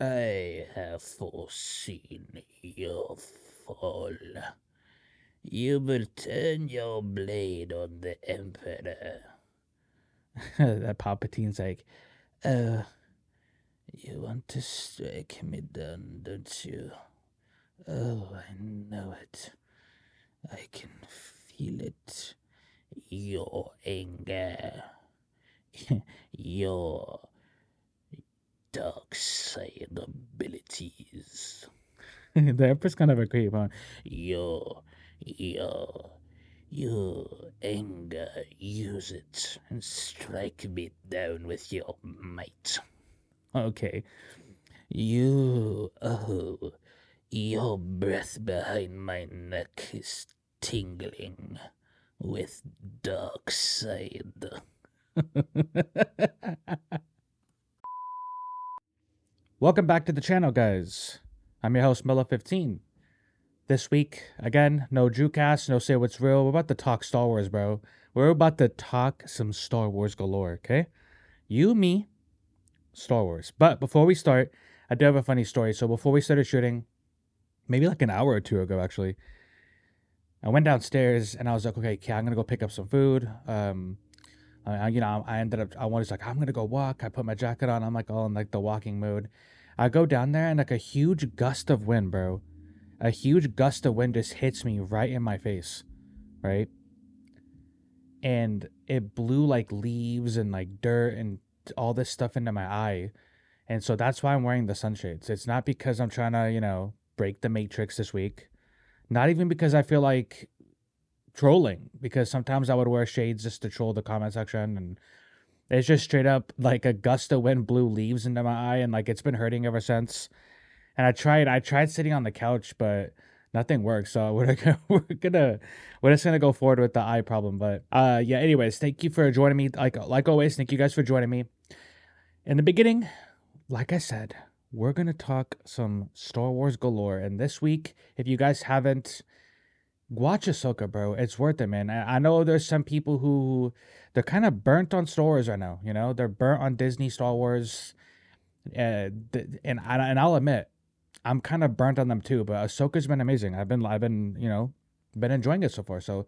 I have foreseen your fall. You will turn your blade on the Emperor. that Palpatine's like, Uh, you want to strike me down, don't you? Oh, I know it. I can feel it. Your anger. Your dark side abilities. the Emperor's kind of a creep, huh? Your, your, your anger. Use it and strike me down with your might. Okay. You, oh, your breath behind my neck is tingling with dark side. Welcome back to the channel, guys. I'm your host, Melo15. This week, again, no Drewcast, no Say What's Real. We're about to talk Star Wars, bro. We're about to talk some Star Wars galore, okay? You, me, Star Wars. But before we start, I do have a funny story. So before we started shooting, maybe like an hour or two ago, actually, I went downstairs and I was like, okay, okay, I'm gonna go pick up some food. Um, I, you know, I ended up, I was like, I'm gonna go walk. I put my jacket on. I'm like all in like the walking mood. I go down there and like a huge gust of wind, bro. A huge gust of wind just hits me right in my face, right? And it blew like leaves and like dirt and all this stuff into my eye. And so that's why I'm wearing the sunshades. It's not because I'm trying to, you know, break the matrix this week. Not even because I feel like trolling, because sometimes I would wear shades just to troll the comment section and it's just straight up like a gust of wind blew leaves into my eye and like it's been hurting ever since. And I tried I tried sitting on the couch, but nothing works. So we're gonna we're gonna we're just gonna go forward with the eye problem. But uh yeah, anyways, thank you for joining me. Like like always, thank you guys for joining me. In the beginning, like I said, we're gonna talk some Star Wars galore. And this week, if you guys haven't watch Ahsoka, bro. It's worth it, man. I, I know there's some people who they're kind of burnt on Star Wars right now. You know, they're burnt on Disney Star Wars, uh, th- and I, and I'll admit, I'm kind of burnt on them too. But Ahsoka's been amazing. I've been I've been you know been enjoying it so far. So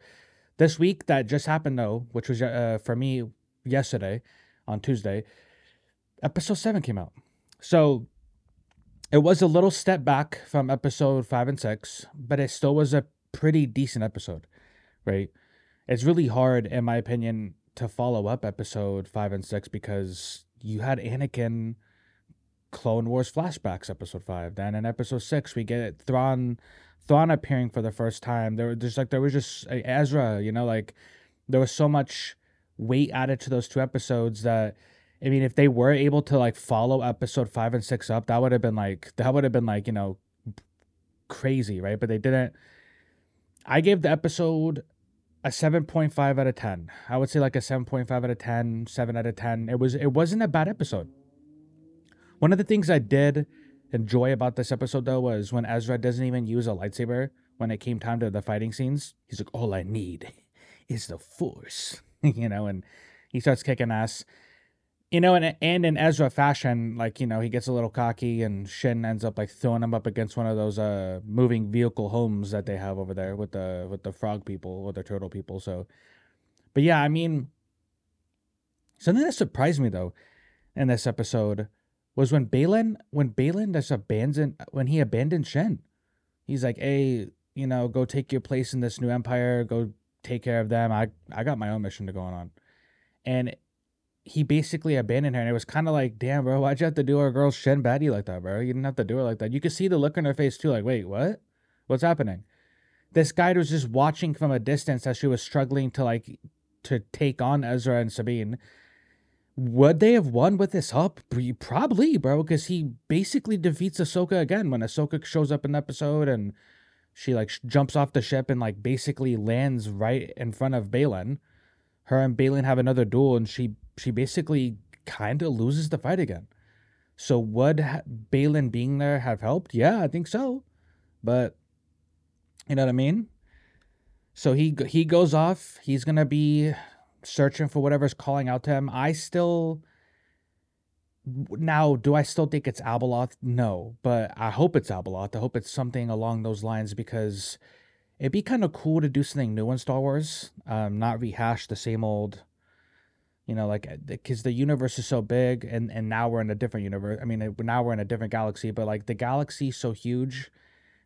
this week that just happened though, which was uh, for me yesterday on Tuesday, episode seven came out. So it was a little step back from episode five and six, but it still was a pretty decent episode, right? It's really hard, in my opinion, to follow up episode five and six because you had Anakin Clone Wars flashbacks episode five. Then in episode six, we get Thrawn Thrawn appearing for the first time. There was just like there was just Ezra, you know, like there was so much weight added to those two episodes that I mean, if they were able to like follow episode five and six up, that would have been like that would have been like, you know, crazy, right? But they didn't I gave the episode a 7.5 out of 10. I would say like a 7.5 out of 10, 7 out of 10. It was it wasn't a bad episode. One of the things I did enjoy about this episode though was when Ezra doesn't even use a lightsaber when it came time to the fighting scenes. He's like, "All I need is the force." you know, and he starts kicking ass you know, and and in Ezra fashion, like you know, he gets a little cocky, and Shin ends up like throwing him up against one of those uh moving vehicle homes that they have over there with the with the frog people or the turtle people. So, but yeah, I mean, something that surprised me though in this episode was when Baylan when Baylan just abandoned when he abandoned Shin. He's like, hey, you know, go take your place in this new empire. Go take care of them. I I got my own mission to go on, and he basically abandoned her, and it was kind of like, damn, bro, why'd you have to do our girl's Shin baddie like that, bro? You didn't have to do her like that. You could see the look on her face too, like, wait, what? What's happening? This guy was just watching from a distance as she was struggling to like to take on Ezra and Sabine. Would they have won with this help? Probably, bro, because he basically defeats Ahsoka again when Ahsoka shows up in the episode and she like jumps off the ship and like basically lands right in front of Baylan. Her and Baylan have another duel and she she basically kind of loses the fight again. So would Baylan being there have helped? Yeah, I think so. But you know what I mean? So he he goes off. He's gonna be searching for whatever's calling out to him. I still Now, do I still think it's Abeloth? No, but I hope it's Abeloth. I hope it's something along those lines because it'd be kind of cool to do something new in Star Wars, um, not rehash the same old you know like because the universe is so big and and now we're in a different universe i mean now we're in a different galaxy but like the galaxy's so huge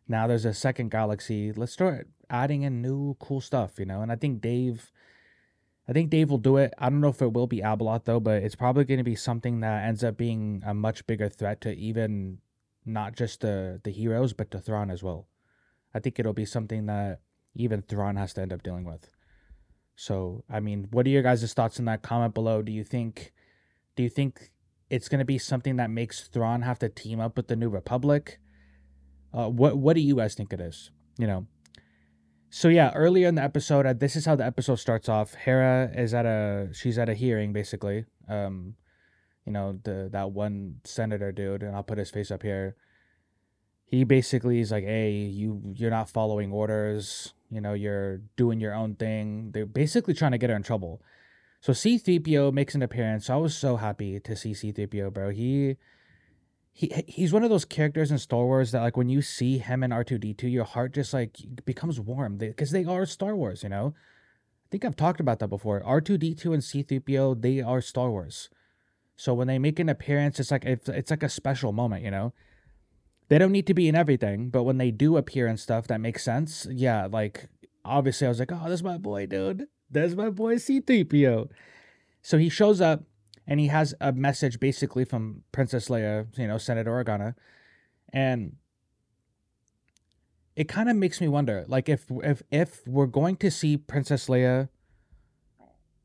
now there's a second galaxy. Let's start adding in new cool stuff you know and i think dave i think dave will do it. I don't know if it will be abeloth though but it's probably going to be something that ends up being a much bigger threat to even not just the the heroes but to thrawn as well i think it'll be something that even thrawn has to end up dealing with so, I mean, what are your guys' thoughts on that? Comment below. Do you think, do you think it's going to be something that makes Thrawn have to team up with the New Republic? Uh, what What do you guys think it is? You know. So yeah, earlier in the episode, uh, this is how the episode starts off. Hera is at a she's at a hearing basically. Um, you know the that one senator dude, and I'll put his face up here. He basically is like, "Hey, you you're not following orders you know, you're doing your own thing. They're basically trying to get her in trouble. So C3PO makes an appearance. I was so happy to see C3PO, bro. He he he's one of those characters in Star Wars that like when you see him in R2D2, your heart just like becomes warm because they, they are Star Wars, you know? I think I've talked about that before. R2D2 and C3PO, they are Star Wars. So when they make an appearance, it's like it's, it's like a special moment, you know? They don't need to be in everything, but when they do appear in stuff that makes sense, yeah, like obviously I was like, oh, that's my boy, dude. That's my boy C3PO. So he shows up and he has a message basically from Princess Leia, you know, Senator Organa. And it kind of makes me wonder, like if if if we're going to see Princess Leia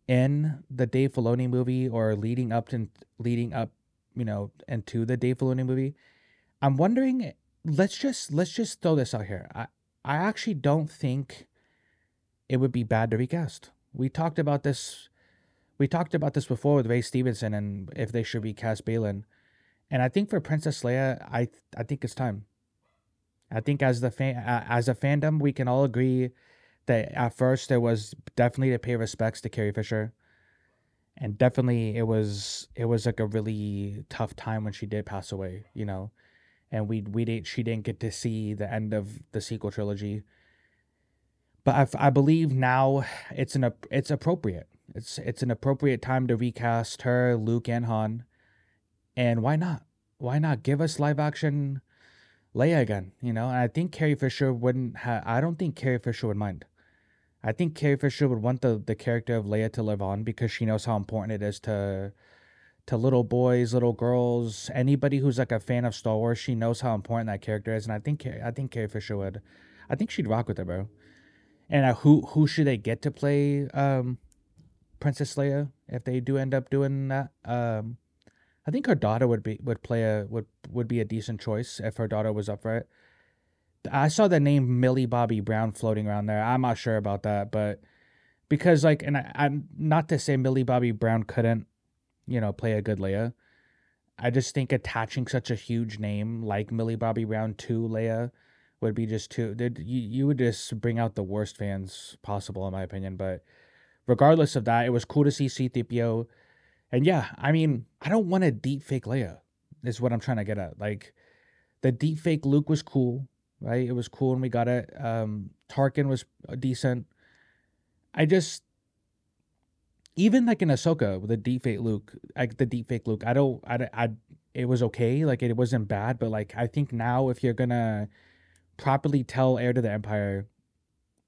in the Dave Filoni movie or leading up to leading up, you know, into the Dave Filoni movie, I'm wondering. Let's just let's just throw this out here. I I actually don't think it would be bad to recast. We talked about this. We talked about this before with Ray Stevenson and if they should recast Baylan. And I think for Princess Leia, I I think it's time. I think as the fan as a fandom, we can all agree that at first there was definitely to pay respects to Carrie Fisher, and definitely it was it was like a really tough time when she did pass away. You know, and we we didn't she didn't get to see the end of the sequel trilogy. But I, I believe now it's an it's appropriate. It's it's an appropriate time to recast her, Luke, and Han. And why not? Why not give us live action Leia again? You know, and I think Carrie Fisher wouldn't. I don't think Carrie Fisher would mind. I think Carrie Fisher would want the the character of Leia to live on because she knows how important it is to to little boys, little girls, anybody who's like a fan of Star Wars, she knows how important that character is, and I think I think Carrie Fisher would, I think she'd rock with it, bro. And uh, who who should they get to play um, Princess Leia if they do end up doing that? Um, I think her daughter would be would play a would would be a decent choice if her daughter was up for it. I saw the name Millie Bobby Brown floating around there. I'm not sure about that, but because like, and I, I'm not to say Millie Bobby Brown couldn't you know, play a good Leia. I just think attaching such a huge name like Millie Bobby Brown to Leia would be just too. You you would just bring out the worst fans possible, in my opinion. But regardless of that, it was cool to see C-3PO. And yeah, I mean, I don't want a deep fake Leia. Is what I'm trying to get at. Like the deep fake Luke was cool, right? It was cool when we got it. Um, Tarkin was decent. I just even like in Ahsoka with the deepfake Luke, like the deepfake Luke, I don't, I, I, it was okay. Like it wasn't bad, but like I think now if you're gonna properly tell Heir to the Empire,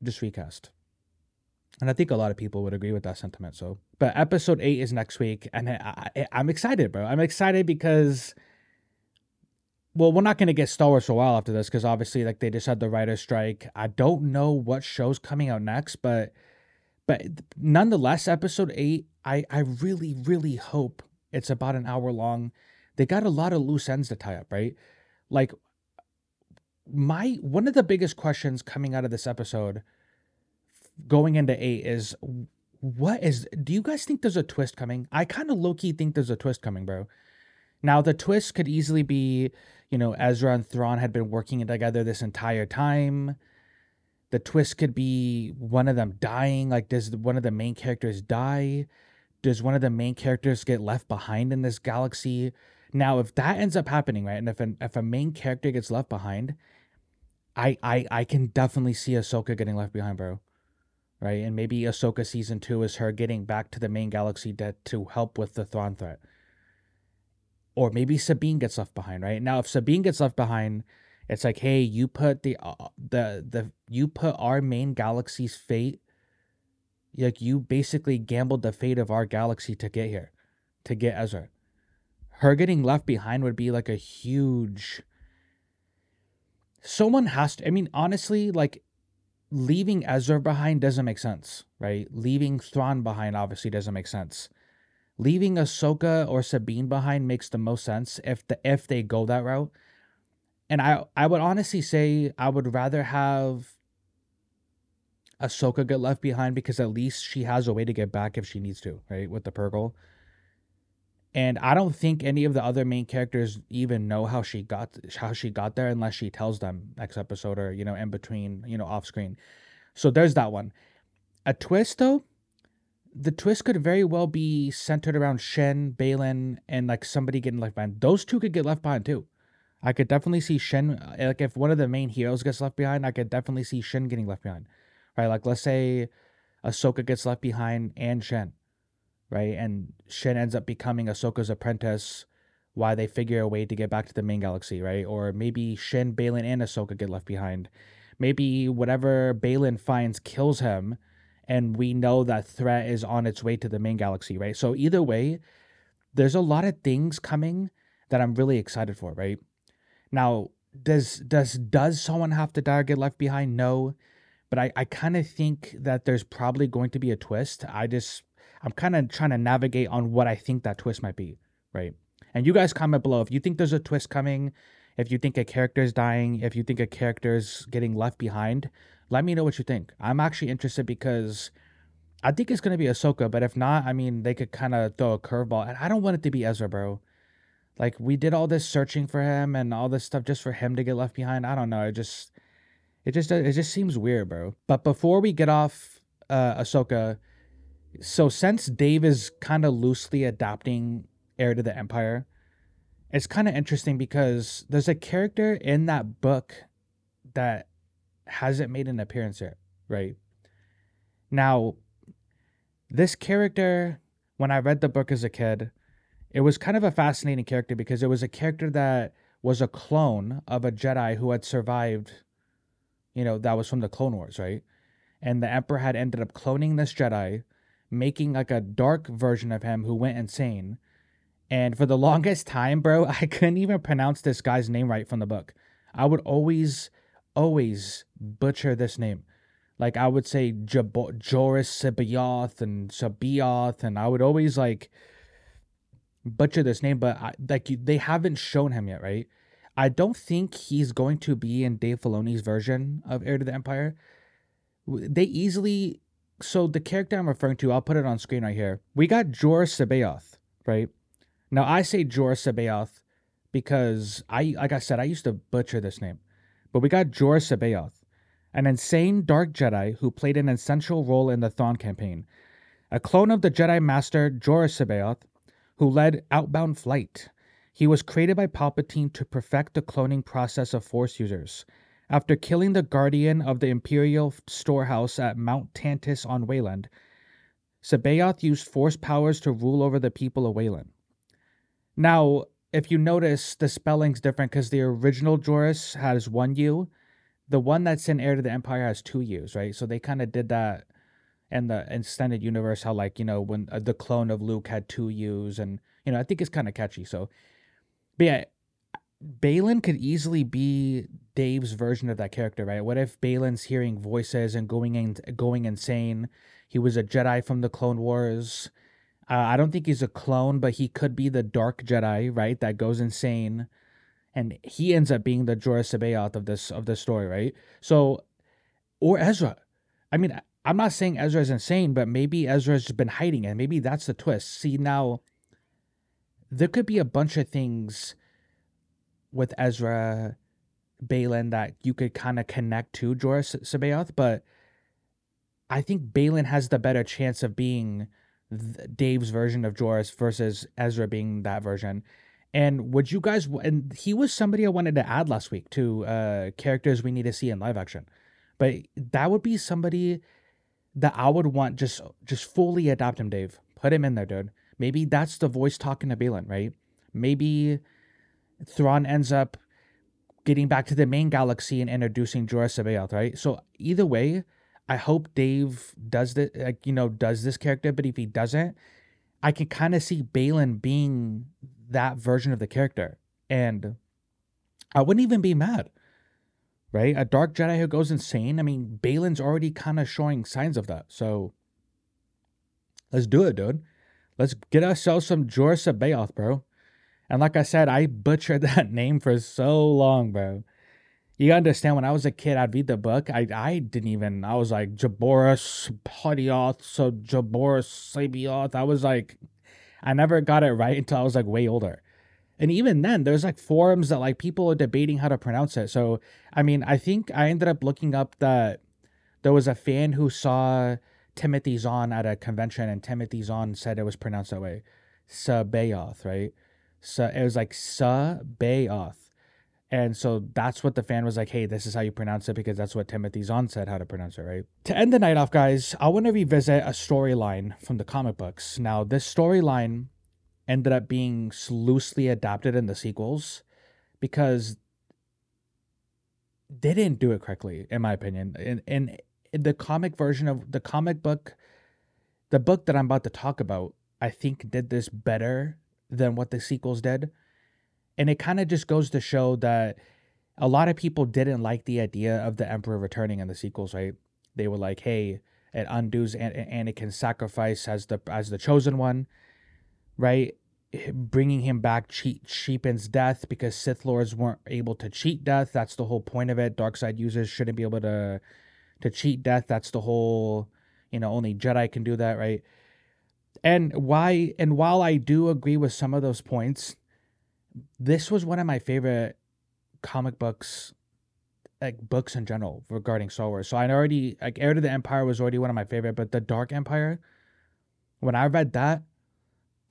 just recast. And I think a lot of people would agree with that sentiment. So, but episode eight is next week, and I, I, I'm excited, bro. I'm excited because, well, we're not gonna get Star Wars for a while after this because obviously, like they just had the writer's strike. I don't know what show's coming out next, but but nonetheless, episode eight, I, I really, really hope it's about an hour long. They got a lot of loose ends to tie up, right? Like my one of the biggest questions coming out of this episode going into eight is what is do you guys think there's a twist coming? I kind of low key think there's a twist coming, bro. Now the twist could easily be, you know, Ezra and Thrawn had been working together this entire time the twist could be one of them dying. Like, does one of the main characters die? Does one of the main characters get left behind in this galaxy? Now, if that ends up happening, right, and if an, if a main character gets left behind, I I I can definitely see Ahsoka getting left behind, bro. Right, and maybe Ahsoka season two is her getting back to the main galaxy to to help with the Thrawn threat. Or maybe Sabine gets left behind, right? Now, if Sabine gets left behind, it's like, hey, you put the uh, the the you put our main galaxy's fate, like you basically gambled the fate of our galaxy to get here, to get Ezra. Her getting left behind would be like a huge. Someone has to. I mean, honestly, like leaving Ezra behind doesn't make sense, right? Leaving Thrawn behind obviously doesn't make sense. Leaving Ahsoka or Sabine behind makes the most sense if the if they go that route. And I I would honestly say I would rather have Ahsoka get left behind because at least she has a way to get back if she needs to, right? With the Purrgil. And I don't think any of the other main characters even know how she got how she got there unless she tells them next episode or you know in between you know off screen. So there's that one. A twist though, the twist could very well be centered around Shin, Baylan, and like somebody getting left behind. Those two could get left behind too. I could definitely see Shin eh, like if one of the main heroes gets left behind, I could definitely see Shin getting left behind. Right? Like let's say Ahsoka gets left behind and Shin right? And Shin ends up becoming Ahsoka's apprentice while they figure a way to get back to the main galaxy, right? Or maybe Shin, Baylan, and Ahsoka get left behind. Maybe whatever Baylan finds kills him, and we know that threat is on its way to the main galaxy, right? So either way, there's a lot of things coming that I'm really excited for, right? Now, does does does someone have to die or get left behind? No. But I, I kind of think that there's probably going to be a twist. I just I'm kind of trying to navigate on what I think that twist might be, right? And you guys comment below if you think there's a twist coming, if you think a character is dying, if you think a character is getting left behind. Let me know what you think. I'm actually interested because I think it's gonna be Ahsoka, but if not, I mean, they could kind of throw a curveball, and I don't want it to be Ezra, bro. Like we did all this searching for him and all this stuff just for him to get left behind. I don't know. It just, it just, it just seems weird, bro. But before we get off uh, Ahsoka, so since Dave is kind of loosely adapting Heir to the Empire, it's kind of interesting because there's a character in that book that hasn't made an appearance yet, right? Now, this character, when I read the book as a kid, it was kind of a fascinating character because it was a character that was a clone of a Jedi who had survived, you know, that was from the Clone Wars, right? And the Emperor had ended up cloning this Jedi making like a dark version of him who went insane. And for the longest time, bro, I couldn't even pronounce this guy's name right from the book. I would always, always butcher this name. Like I would say Jab- Joris and Sabioth, and I would always like butcher this name, but I, like they haven't shown him yet, right? I don't think he's going to be in Dave Filoni's version of Heir to the Empire. They easily so the character I'm referring to, I'll put it on screen right here. We got Joruus C'baoth, right? Now I say Joruus C'baoth because I, like I said, I used to butcher this name, but we got Joruus C'baoth, an insane dark Jedi who played an essential role in the Thrawn campaign, a clone of the Jedi Master Joruus C'baoth, who led Outbound Flight. He was created by Palpatine to perfect the cloning process of Force users after killing the guardian of the Imperial storehouse at Mount Tantiss on Wayland, C'baoth used force powers to rule over the people of Wayland. Now, if you notice, the spelling's different because the original Joris has one U. The one that's in Heir to the Empire has two U's, right? So they kind of did that in the extended universe, how, like, you know, when uh, the clone of Luke had two U's. And, you know, I think it's kind of catchy. So, but yeah, Baylan could easily be Dave's version of that character, right? What if Baylan's hearing voices and going in, going insane? He was a Jedi from the Clone Wars. Uh, I don't think he's a clone, but he could be the Dark Jedi, right? That goes insane, and he ends up being the Joruus C'baoth of this of this story, right? So, or Ezra. I mean, I'm not saying Ezra is insane, but maybe Ezra's been hiding it. Maybe that's the twist. See now, there could be a bunch of things with Ezra Baylan that you could kind of connect to Joruus C'baoth, but I think Baylan has the better chance of being Dave's version of Joruus versus Ezra being that version. And would you guys? And he was somebody I wanted to add last week to uh, characters we need to see in live action, but that would be somebody that I would want just just fully adopt him, Dave. Put him in there, dude. Maybe that's the voice talking to Baylan, right? Maybe Thrawn ends up getting back to the main galaxy and introducing Joruus C'baoth, right? So either way, I hope Dave does this, like you know, does this character. But if he doesn't, I can kind of see Baylan being that version of the character, and I wouldn't even be mad, right? A dark Jedi who goes insane. I mean, Baylan's already kind of showing signs of that. So let's do it, dude. Let's get ourselves some Joruus C'baoth, bro. And like I said, I butchered that name for so long, bro. You understand when I was a kid, I'd read the book. I I didn't even I was like Jaboris Podioth, so Jaboris Sabioth. I was like I never got it right until I was like way older. And even then, there's like forums that like people are debating how to pronounce it. So I mean, I think I ended up looking up that there was a fan who saw Timothy Zahn at a convention, and Timothy Zahn said it was pronounced that way. Sabayoth, right? So it was like Sabayoth. And so that's what the fan was like, hey, this is how you pronounce it because that's what Timothy Zahn said how to pronounce it, right? To end the night off, guys, I want to revisit a storyline from the comic books. Now, this storyline ended up being loosely adapted in the sequels because they didn't do it correctly, in my opinion. In, in, in the comic version of the comic book, the book that I'm about to talk about, I think did this better than what the sequels did. And it kind of just goes to show that a lot of people didn't like the idea of the emperor returning in the sequels right? They were like hey it undoes An- anakin's sacrifice as the as the chosen one right? Bringing him back cheat cheapens death because sith lords weren't able to cheat death. That's the whole point of it. Dark side users shouldn't be able to to cheat death. That's the whole you know only jedi can do that right? And why and while i do agree with some of those points this was one of my favorite comic books like books in general regarding Star Wars. So I already like Heir to the Empire was already one of my favorite, but the Dark Empire, when I read that,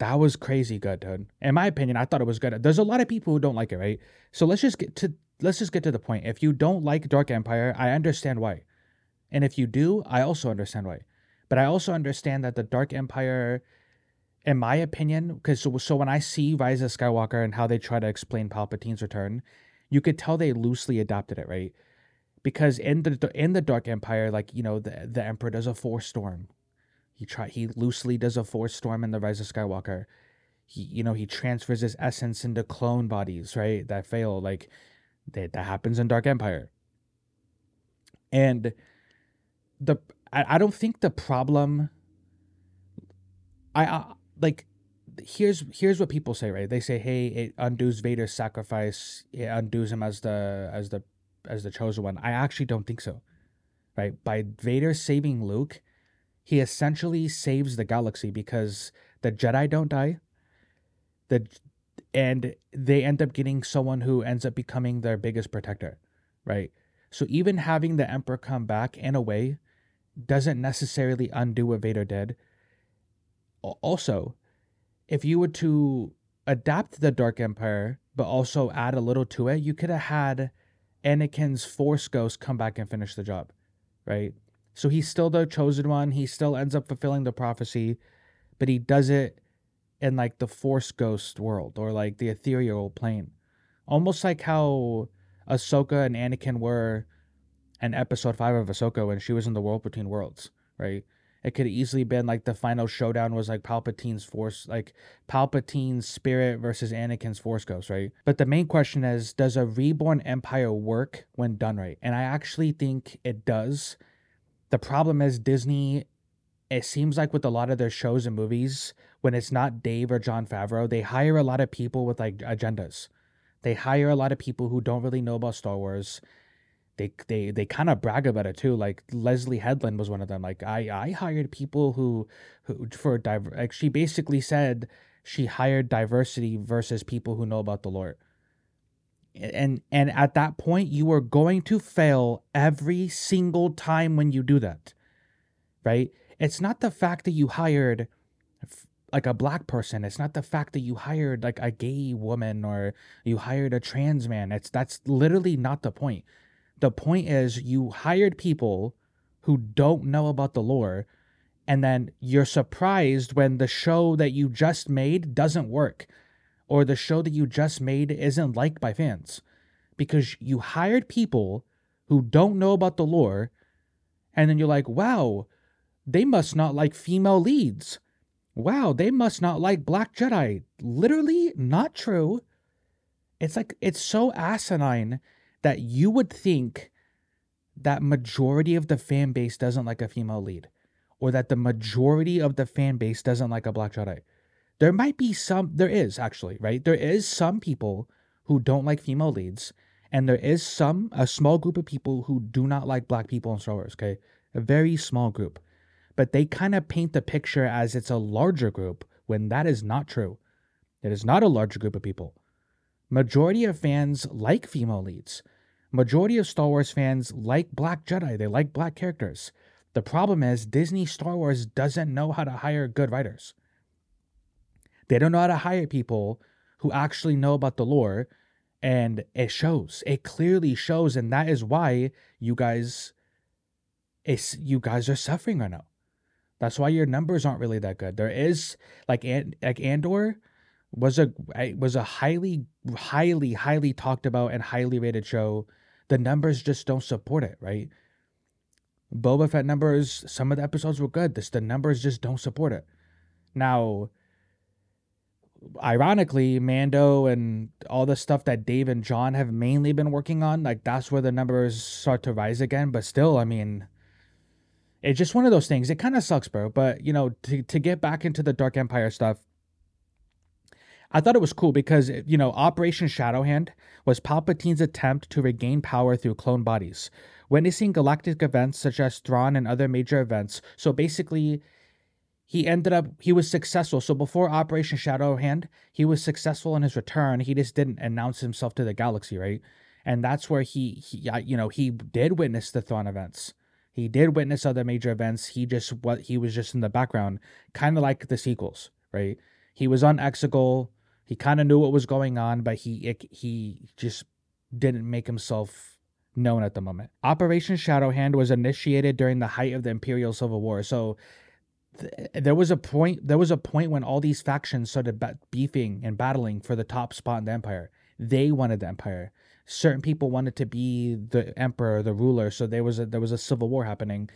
that was crazy good, dude. In my opinion, I thought it was good. There's a lot of people who don't like it, right? So let's just get to let's just get to the point. If you don't like Dark Empire, I understand why. And if you do, I also understand why. But I also understand that the Dark Empire in my opinion, because so, so when I see Rise of Skywalker and how they try to explain Palpatine's return, you could tell they loosely adapted it, right? Because in the in the Dark Empire, like you know, the the Emperor does a force storm. He try he loosely does a force storm in the Rise of Skywalker. He you know he transfers his essence into clone bodies, right? That fail, like that that happens in Dark Empire. And the I, I don't think the problem. I, I like here's here's what people say, right? They say, "Hey, it undoes Vader's sacrifice. It undoes him as the as the as the chosen one." I actually don't think so. Right? By Vader saving Luke, he essentially saves the galaxy because the Jedi don't die. The and they end up getting someone who ends up becoming their biggest protector, right? So even having the Emperor come back in a way doesn't necessarily undo what Vader did also, if you were to adapt the Dark Empire, but also add a little to it, you could have had Anakin's Force Ghost come back and finish the job, right? So he's still the chosen one. He still ends up fulfilling the prophecy, but he does it in like the Force Ghost world or like the ethereal plane. Almost like how Ahsoka and Anakin were in episode 5 of Ahsoka when she was in the world between worlds, right? It could easily have been like the final showdown was like Palpatine's force, like Palpatine's spirit versus Anakin's force ghost, right? But the main question is, does a reborn empire work when done right? And I actually think it does. The problem is Disney. It seems like with a lot of their shows and movies, when it's not Dave or Jon Favreau, they hire a lot of people with like agendas. They hire a lot of people who don't really know about Star Wars they they they kind of brag about it too. Like Leslie Headland was one of them. Like I I hired people who who for diver like she basically said she hired diversity versus people who know about the Lord. And and at that point you are going to fail every single time when you do that. Right? It's not the fact that you hired like a black person. It's not the fact that you hired like a gay woman or you hired a trans man. It's that's literally not the point. The point is you hired people who don't know about the lore and then you're surprised when the show that you just made doesn't work or the show that you just made isn't liked by fans because you hired people who don't know about the lore and then you're like, "Wow, they must not like female leads." Wow, they must not like Black Jedi. Literally not true. It's like it's so asinine that you would think that majority of the fan base doesn't like a female lead or that the majority of the fan base doesn't like a Black Jedi. There might be some there is actually, right? There is some people who don't like female leads and there is some a small group of people who do not like black people in Star Wars, okay? A very small group but they kind of paint the picture as it's a larger group when that is not true. It is not a larger group of people. Majority of fans like female leads. Majority of Star Wars fans like black Jedi. They like black characters. The problem is Disney Star Wars doesn't know how to hire good writers. They don't know how to hire people who actually know about the lore and it shows. It clearly shows and that is why you guys it's you guys are suffering right now. That's why your numbers aren't really that good. There is like and like Andor was a was a highly highly highly talked about and highly rated show. The numbers just don't support it, right? Boba Fett numbers, some of the episodes were good. This the numbers just don't support it. Now, ironically, Mando and all the stuff that Dave and Jon have mainly been working on, like that's where the numbers start to rise again. But still, I mean, it's just one of those things. It kind of sucks, bro. But you know, to to get back into the Dark Empire stuff, I thought it was cool because you know Operation Shadowhand was Palpatine's attempt to regain power through clone bodies, witnessing galactic events such as Thrawn and other major events. So basically, he ended up he was successful. So before Operation Shadowhand, he was successful in his return. He just didn't announce himself to the galaxy, right? And that's where he, he you know, he did witness the Thrawn events he did witness other major events. He just what he was just in the background, kind of like the sequels, right? He was on Exegol. He kind of knew what was going on, but he it, he just didn't make himself known at the moment. Operation Shadowhand was initiated during the height of the Imperial Civil War. So there was a point there was a point when all these factions started beefing and battling for the top spot in the empire. They wanted the empire certain people wanted to be the emperor, the ruler. So there was a, there was a civil war happening,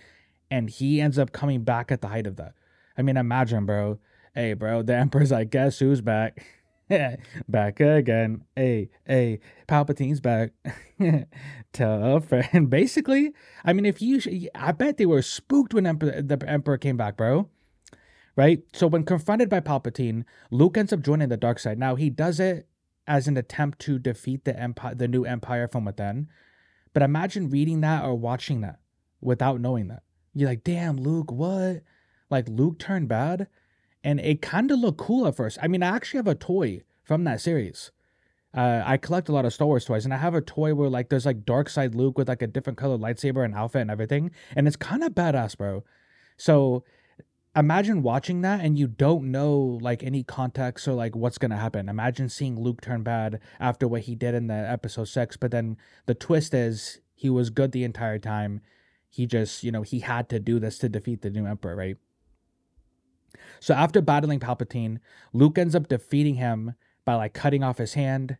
and he ends up coming back at the height of that. I mean, imagine, bro. Hey, bro, the emperor's like, guess who's back? back again. Hey, hey, Palpatine's back. A friend. Basically, I mean, if you, I bet they were spooked when the emperor came back, bro. Right? So when confronted by Palpatine, Luke ends up joining the dark side. Now he does it as an attempt to defeat the empire, the new empire from within. But imagine reading that or watching that without knowing that. You're like, damn, Luke, what? Like Luke turned bad, and it kind of looked cool at first. I mean, I actually have a toy from that series. Uh, I collect a lot of Star Wars toys, and I have a toy where like there's like dark side Luke with like a different colored lightsaber and outfit and everything, and it's kind of badass, bro. So imagine watching that and you don't know like any context or like what's gonna happen. Imagine seeing Luke turn bad after what he did in the episode six, but then the twist is he was good the entire time. He just, you know, he had to do this to defeat the new emperor, right? So after battling Palpatine, Luke ends up defeating him by like cutting off his hand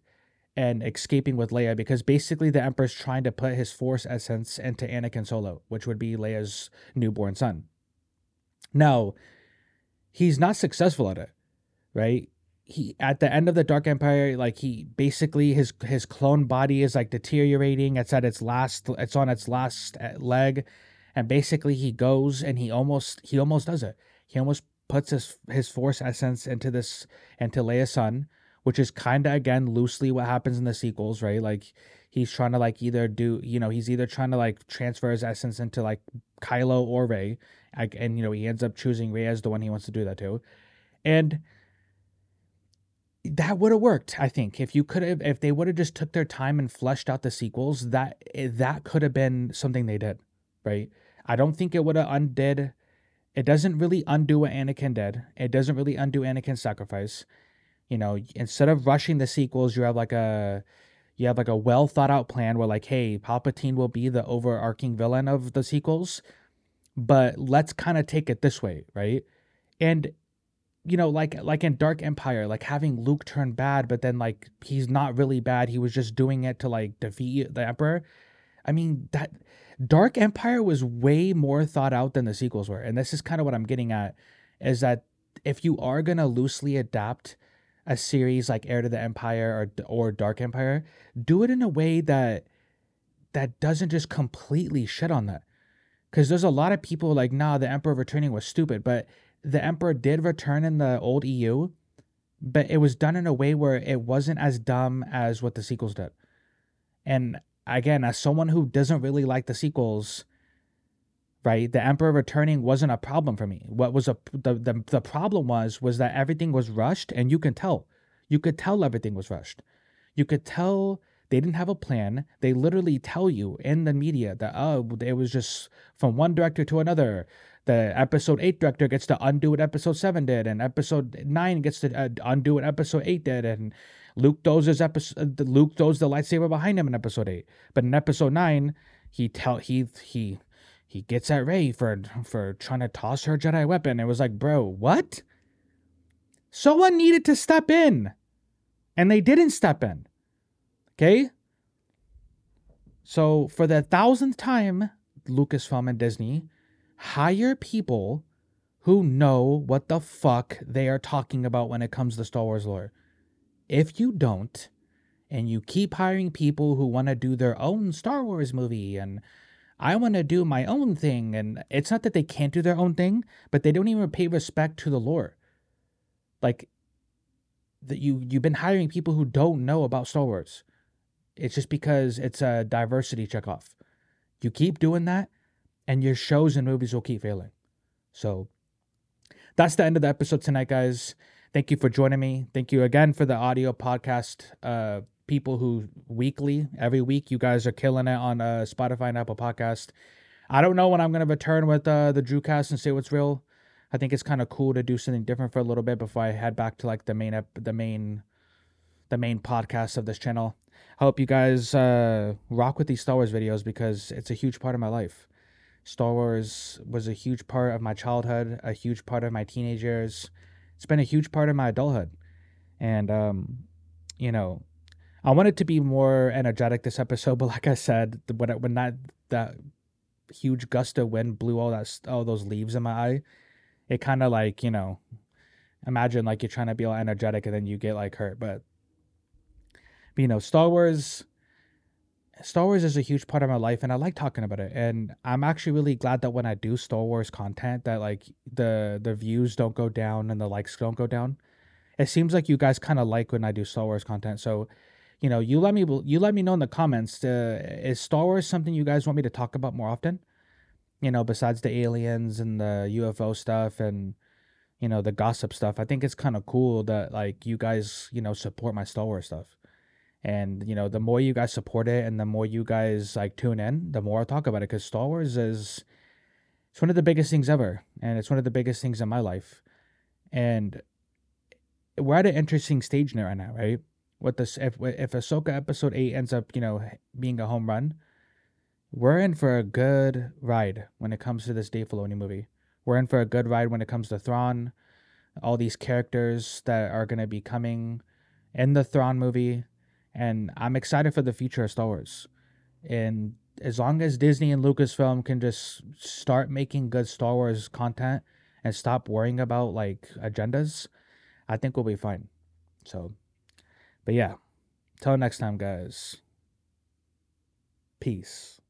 and escaping with Leia because basically the Emperor's trying to put his Force essence into Anakin Solo, which would be Leia's newborn son. Now, he's not successful at it, right? He at the end of the Dark Empire, like he basically his his clone body is like deteriorating. It's at its last. It's on its last uh, leg, and basically he goes and he almost he almost does it. He almost puts his his force essence into this into Leia's son, which is kind of again loosely what happens in the sequels, right? Like he's trying to like either do you know he's either trying to like transfer his essence into like Kylo or Rey, and you know he ends up choosing Rey as the one he wants to do that to, and that would have worked. I think if you could have, if they would have just took their time and fleshed out the sequels, that that could have been something they did, right? I don't think it would have undid it doesn't really undo what Anakin did. It doesn't really undo Anakin's sacrifice. You know, instead of rushing the sequels, you have like a you have like a well thought out plan where like, hey, Palpatine will be the overarching villain of the sequels, but let's kind of take it this way, right? And you know, like like in Dark Empire, like having Luke turn bad, but then like he's not really bad. He was just doing it to like defeat the Emperor. I mean, that Dark Empire was way more thought out than the sequels were. And this is kind of what I'm getting at is that if you are going to loosely adapt a series like Heir to the Empire or or Dark Empire, do it in a way that that doesn't just completely shit on that. Cuz there's a lot of people like, "Nah, the Emperor returning was stupid." But the Emperor did return in the old EU, but it was done in a way where it wasn't as dumb as what the sequels did. And again, as someone who doesn't really like the sequels, right, the Emperor returning wasn't a problem for me. What was a the, the the problem was was that everything was rushed, and you can tell, you could tell everything was rushed. You could tell they didn't have a plan. They literally tell you in the media that oh, it was just from one director to another. The episode eight director gets to undo what episode seven did, and episode nine gets to uh, undo what episode eight did, and Luke his episode. Uh, Luke throws the lightsaber behind him in episode eight, but in episode nine, he tell he he he gets at Rey for for trying to toss her Jedi weapon. It was like, bro, what? Someone needed to step in, and they didn't step in. Okay. So for the thousandth time, Lucasfilm and Disney hire people who know what the fuck they are talking about when it comes to Star Wars lore. If you don't, and you keep hiring people who want to do their own Star Wars movie and I want to do my own thing and it's not that they can't do their own thing, but they don't even pay respect to the lore. Like that you you've been hiring people who don't know about Star Wars. It's just because it's a diversity checkoff. You keep doing that and your shows and movies will keep failing. So that's the end of the episode tonight, guys. Thank you for joining me. Thank you again for the audio podcast. Uh, people who weekly, every week, you guys are killing it on uh, Spotify and Apple Podcast. I don't know when I'm gonna return with uh, the Drewcast and say what's real. I think it's kind of cool to do something different for a little bit before I head back to like the main ep- the main the main podcast of this channel. I hope you guys uh, rock with these Star Wars videos because it's a huge part of my life. Star Wars was a huge part of my childhood, a huge part of my teenage years, it's been a huge part of my adulthood. And um, you know, I wanted to be more energetic this episode, but like I said, when when that that huge gust of wind blew all that all those leaves in my eye, it kind of like you know, imagine like you're trying to be all energetic and then you get like hurt. But, but you know, Star Wars. Star Wars is a huge part of my life and I like talking about it. And I'm actually really glad that when I do Star Wars content that like the the views don't go down and the likes don't go down. It seems like you guys kind of like when I do Star Wars content. So, you know, you let me you let me know in the comments uh, is Star Wars something you guys want me to talk about more often? You know, besides the aliens and the UFO stuff and you know, the gossip stuff. I think it's kind of cool that like you guys, you know, support my Star Wars stuff and you know the more you guys support it and the more you guys like tune in the more i talk about it. Because star wars is it's one of the biggest things ever. And it's one of the biggest things in my life. And we're at an interesting stage now right now right? What this if if ahsoka episode 8 ends up you know being a home run we're in for a good ride when it comes to this Dave Filoni movie. We're in for a good ride when it comes to Thrawn, all these characters that are going to be coming in the Thrawn movie and I'm excited for the future of Star Wars. And as long as Disney and Lucasfilm can just start making good Star Wars content and stop worrying about like agendas, I think we'll be fine. So, but yeah, till next time, guys. Peace.